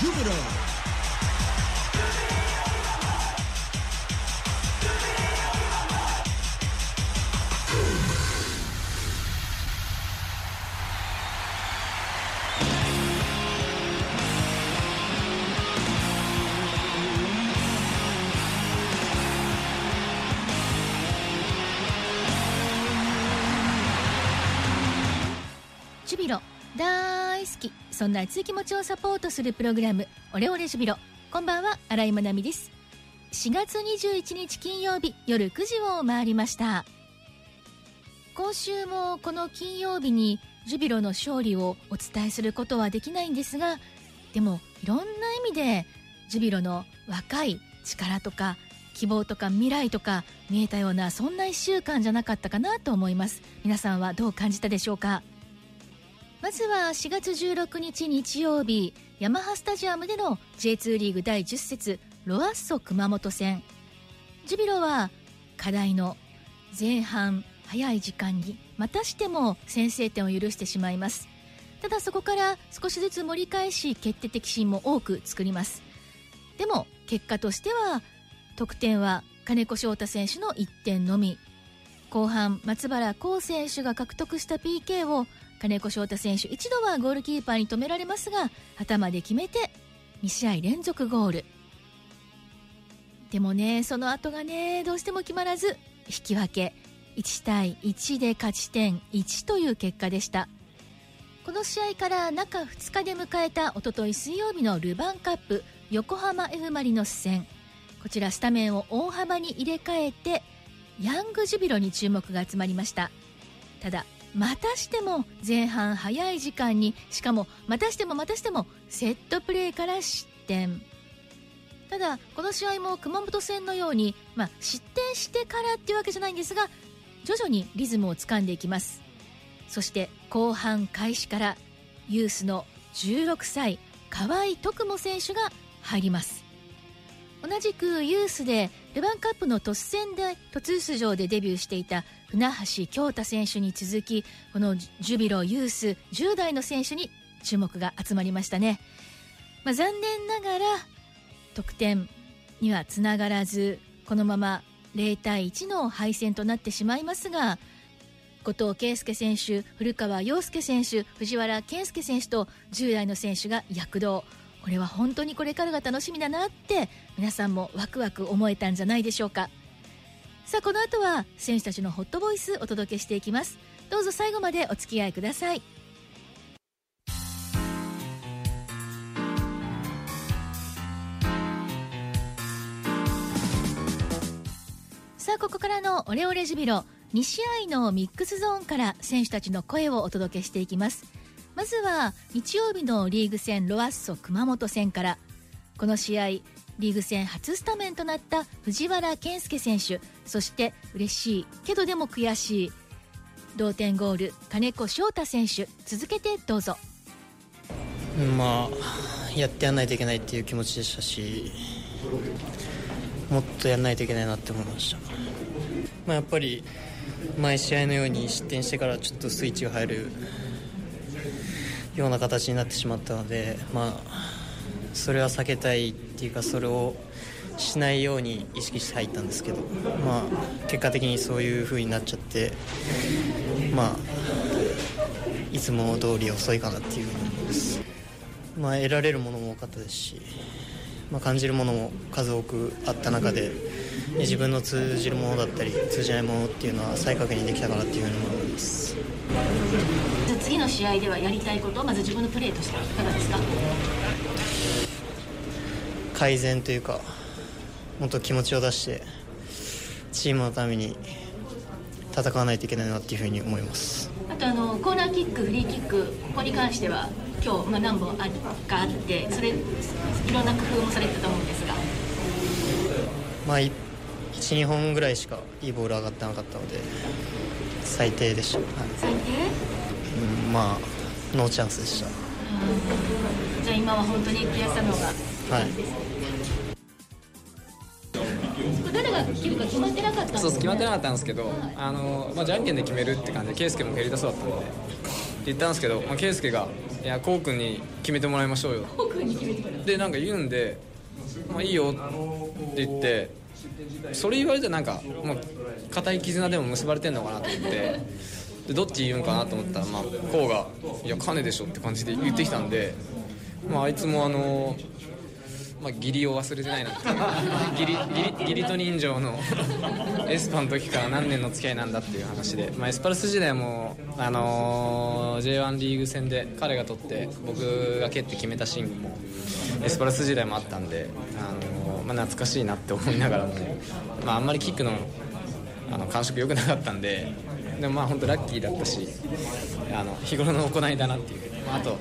Jupiter. ジュビロ大好き。そんな熱い気持ちをサポートするプログラムオレオレジュビロ。こんばんは新井まなみです。4月21日金曜日夜9時を回りました。今週もこの金曜日にジュビロの勝利をお伝えすることはできないんですがでもいろんな意味でジュビロの若い力とか希望とか未来とか見えたようなそんな1週間じゃなかったかなと思います。皆さんはどう感じたでしょうか？まずは4月16日日曜日ヤマハスタジアムでの J2 リーグ第10節ロアッソ熊本戦。ジュビロは課題の前半早い時間にまたしても先制点を許してしまいます。ただそこから少しずつ盛り返し決定的シーンも多く作ります。でも結果としては得点は金子翔太選手の1点のみ。後半松原幸選手が獲得した PK を金子翔太選手一度はゴールキーパーに止められますが頭で決めて2試合連続ゴール。でもねその後がねどうしても決まらず引き分け。1対1で勝ち点1という結果でした。この試合から中2日で迎えたおととい水曜日のルヴァンカップ横浜 F・ マリノス戦。こちらスタメンを大幅に入れ替えてヤングジュビロに注目が集まりました。ただまたしても前半早い時間にしかもまたしてもまたしてもセットプレーから失点。ただこの試合も熊本戦のように、まあ、失点してからっていうわけじゃないんですが徐々にリズムをつかんでいきます。そして後半開始からユースの16歳河合徳も選手が入ります。同じくユースでルヴァンカップの突戦で突出場でデビューしていた船橋京太選手に続きこのジュビロユース10代の選手に注目が集まりましたね、まあ、残念ながら得点にはつながらずこのまま0対1の敗戦となってしまいますが後藤圭介選手古川陽介選手藤原健介選手と10代の選手が躍動。これは本当にこれからが楽しみだなって皆さんもワクワク思えたんじゃないでしょうか。さあこの後は選手たちのホットボイスお届けしていきます。どうぞ最後までお付き合いください。さあここからのオレオレジュビロ2試合のミックスゾーンから選手たちの声をお届けしていきます。まずは日曜日のリーグ戦ロアッソ熊本戦からこの試合リーグ戦初スタメンとなった藤原健介選手そして嬉しいけどでも悔しい同点ゴール金子翔太選手続けてどうぞ。まあやってやらないといけないっていう気持ちでしたしもっとやらないといけないなって思いました、まあ、やっぱり毎試合のように失点してからちょっとスイッチが入るような形になってしまったので、まあ、それは避けたいっていうかそれをしないように意識して入ったんですけど、まあ、結果的にそういう風になっちゃって、まあ、いつも通り遅いかなっていうふうに思います、まあ、得られるものも多かったですし、まあ、感じるものも数多くあった中で自分の通じるものだったり通じないものっていうのは再確認できたかなっていうふうに思います。次の試合ではやりたいことまず自分のプレーとしていかがですか？改善というかもっと気持ちを出してチームのために戦わないといけないなっていうふうに思います。あとあのコーナーキックフリーキックここに関しては今日、まあ、何本あかあってそれいろんな工夫もされてたと思うんですが。まあ12本ぐらいしかいいボール上がってなかったので最低でした、はい、最低、うん、まあノーチャンスでした。じゃあ今は本当に悔しさの方が。はい。誰が切るか決まってなかったんですそう決まってなかったんですけど、あのまあ、じゃんけんで決めるって感じで圭佑も蹴り出そうだったので言ったんですけど、まあ、圭佑が「いやこう君に決めてもらいましょうよ」でなんか言うんで「まあ、いいよ」って言ってそれ言われてなんかもう固い絆でも結ばれてんのかなと思ってでどっち言うんかなと思ったら、まあ、こうが「いや金でしょ」って感じで言ってきたんで、まあ、あいつもあのまあ、義理を忘れてないなっていう。義理と人情の エスパの時から何年の付き合いなんだっていう話で、まあ、エスパルス時代も、あのー J1 リーグ戦で彼が取って僕が蹴って決めたシーンもエスパルス時代もあったんで、あのーまあ、懐かしいなって思いながらも、まあ、あんまりキックのあの感触良くなかったんででもまあ本当ラッキーだったしあの日頃の行いだなっていう、まあ、あと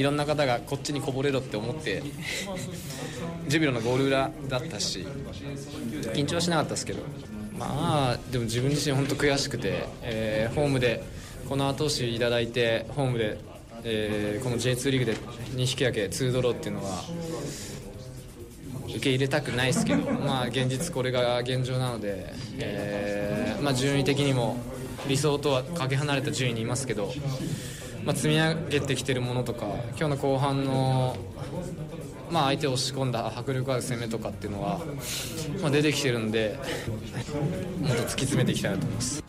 いろんな方がこっちにこぼれろって思ってジュビロのゴール裏だったし緊張はしなかったですけどまあでも自分自身本当悔しくて、えーホームでこの後押しいただいてホームで、えーこの J2 リーグで2引き分け2ドローっていうのは受け入れたくないですけど、まあ、現実これが現状なので、えーまあ、順位的にも理想とはかけ離れた順位にいますけど、まあ、積み上げてきてるものとか今日の後半の、まあ、相手を押し込んだ迫力ある攻めとかっていうのは、まあ、出てきてるんでもっと突き詰めていきたいなと思います。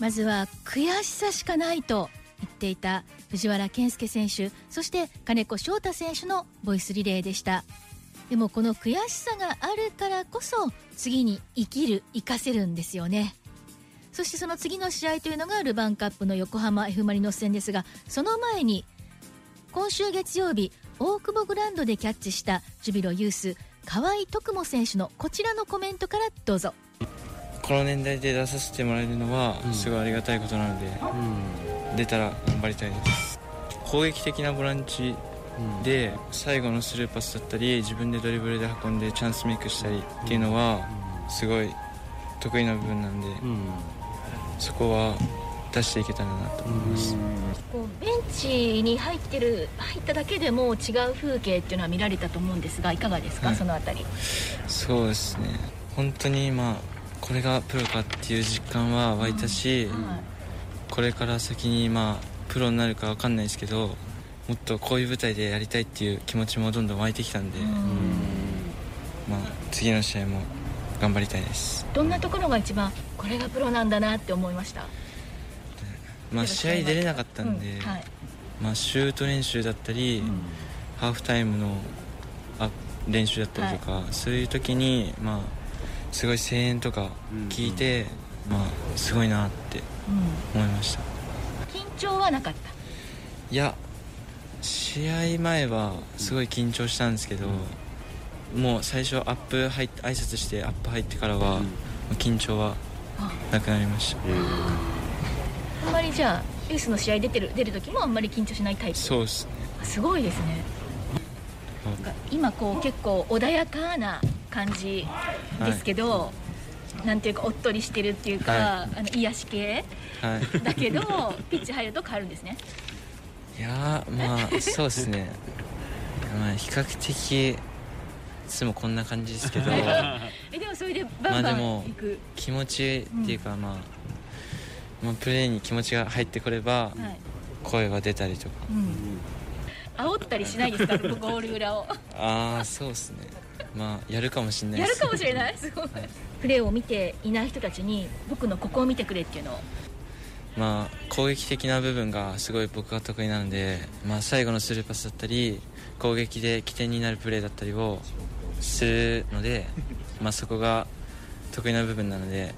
まずは悔しさしかないと言っていた藤原健介選手そして金子翔太選手のボイスリレーでしたでもこの悔しさがあるからこそ次に生きる生かせるんですよねそしてその次の試合というのがルヴァンカップの横浜 F・ マリノス戦ですがその前に今週月曜日大久保グランドでキャッチしたジュビロユース河合徳茂選手のこちらのコメントからどうぞ。この年代で出させてもらえるのはすごいありがたいことなので、出たら頑張りたいです。攻撃的なボランチで最後のスルーパスだったり自分でドリブルで運んでチャンスメイクしたりっていうのはすごい得意な部分なんで、そこは出していけたらなと思います、こうベンチに入ってる入っただけでも違う風景っていうのは見られたと思うんですがいかがですか、はい。そのあたり。そうですね。本当にまあこれがプロかっていう実感は湧いたし、これから先にまあプロになるかわかんないですけどもっとこういう舞台でやりたいっていう気持ちもどんどん湧いてきたんで、まあ、次の試合も頑張りたいです、どんなところが一番これがプロなんだなって思いました。まあ、試合出れなかったんで、うんはい。まあ、シュート練習だったり、ハーフタイムのあ練習だったりとか、そういう時に、まあ、すごい声援とか聞いて、まあ、すごいなって思いました。緊張はなかった？いや試合前はすごい緊張したんですけど、もう最初アップ入っ挨拶してアップ入ってからは、緊張はなくなりました、あんまりじゃあユースの試合出てる出る時もあんまり緊張しないタイプ？そうですね。すごいですね。はいなんか今こう結構穏やかな感じですけど、なんていうかおっとりしてるっていうか、はい。あの癒し系はい。だけどピッチ入ると変わるんですね。いやーまあそうですね。まあ比較的いつもこんな感じですけど。えでもそれでバンバンまあでも行く、気持ちっていうか、まあ、まあプレーに気持ちが入ってこればはい。声が出たりとか。うん、煽ったりしないですか？ゴール裏を。ああそうですね。まあやるかもしれないですやるかもしれない？すごい。プレーを見ていない人たちに僕のここを見てくれっていうのを。まあ、攻撃的な部分がすごい僕が得意なので、まあ、最後のスルーパスだったり攻撃で起点になるプレーだったりをするので、まあ、そこが得意な部分なので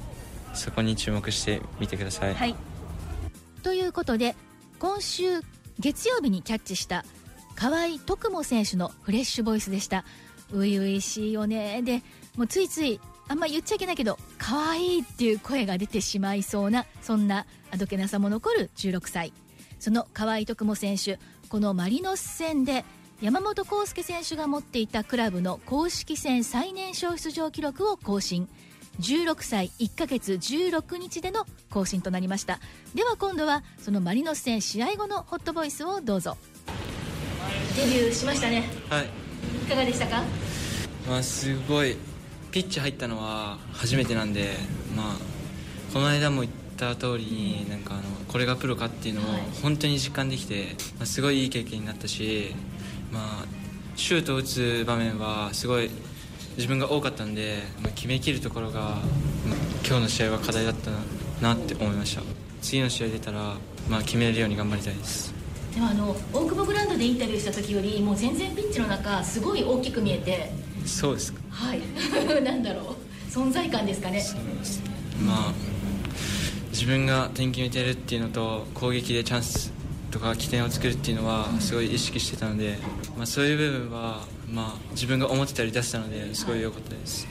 そこに注目してみてください、はい。ということで今週月曜日にキャッチした河合徳茂選手のフレッシュボイスでした。初々しいよねでもうついついあんま言っちゃいけないけど可愛いっていう声が出てしまいそうなそんなあどけなさも残る16歳。その河合徳茂選手このマリノス戦で山本康介選手が持っていたクラブの公式戦最年少出場記録を更新。16歳1ヶ月16日での更新となりました。では今度はそのマリノス戦試合後のホットボイスをどうぞ。デビューしましたね。はい。いかがでしたか？まあ、すごい。ピッチ入ったのは初めてなんで、まあ、この間もった通りになんかあのこれがプロかっていうのを本当に実感できて、まあ、すごいいい経験になったし、まあ、シュートを打つ場面はすごい自分が多かったんで、まあ、決めきるところが、まあ、今日の試合は課題だったなって思いました。次の試合出たら、まあ、決めれるように頑張りたいです。でもあの大久保グラウンドでインタビューした時よりもう全然ピッチの中すごい大きく見えてそうですか。はい。なんだろう。存在感ですかね。そうですね。まあ自分が点決めてるっていうのと攻撃でチャンスとか起点を作るっていうのはすごい意識してたので、まあ、そういう部分は、まあ、自分が思ってたより出せたのですごい良かったです、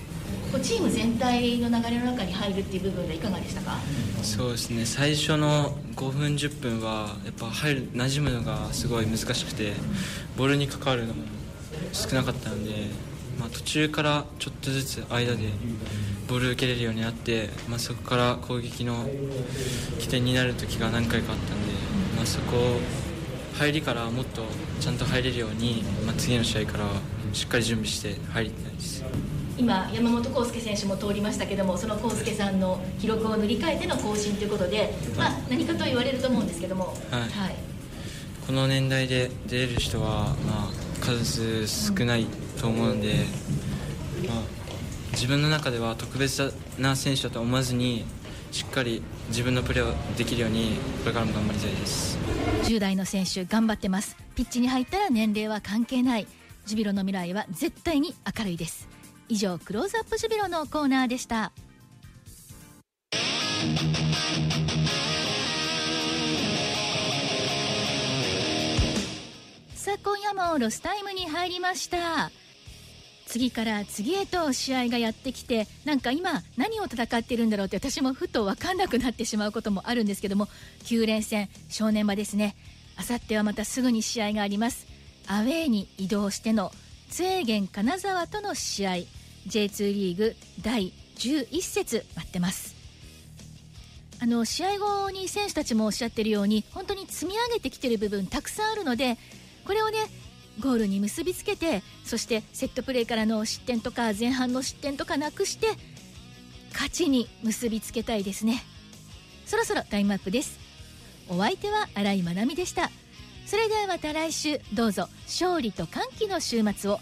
チーム全体の流れの中に入るっていう部分でいかがでしたか？そうですね。最初の5分10分はやっぱ入る馴染むのがすごい難しくてボールに関わるのも少なかったので、まあ、途中からちょっとずつ間でボール受けれるようになって、まあ、そこから攻撃の起点になる時が何回かあったんで、まあ、そこ入りからもっとちゃんと入れるように、まあ、次の試合からしっかり準備して入りたいです。今山本康介選手も通りましたけどもその康介さんの記録を塗り替えての更新ということで、まあ、何かと言われると思うんですけども、はい、はい、この年代で出れる人は、まあ、数少ないと思うんで、まあ、自分の中では特別な選手だと思わずにしっかり自分のプレーをできるようにこれからも頑張りたいです。10代の選手頑張ってます。ピッチに入ったら年齢は関係ない。ジュビロの未来は絶対に明るいです。以上クローズアップジュビロのコーナーでした。さあ今夜もロスタイムに入りました。次から次へと試合がやってきてなんか今何を戦っているんだろうって私もふと分かんなくなってしまうこともあるんですけども9連戦正念場ですね。あさってはまたすぐに試合があります。アウェーに移動してのツエーゲン金沢との試合。J2 リーグ第11節待ってます。あの試合後に選手たちもおっしゃってるように本当に積み上げてきてる部分たくさんあるのでこれをねゴールに結びつけてそしてセットプレーからの失点とか前半の失点とかなくして勝ちに結びつけたいですね。そろそろタイムアップです。お相手は新井まなみでした。それではまた来週。どうぞ。勝利と歓喜の週末を。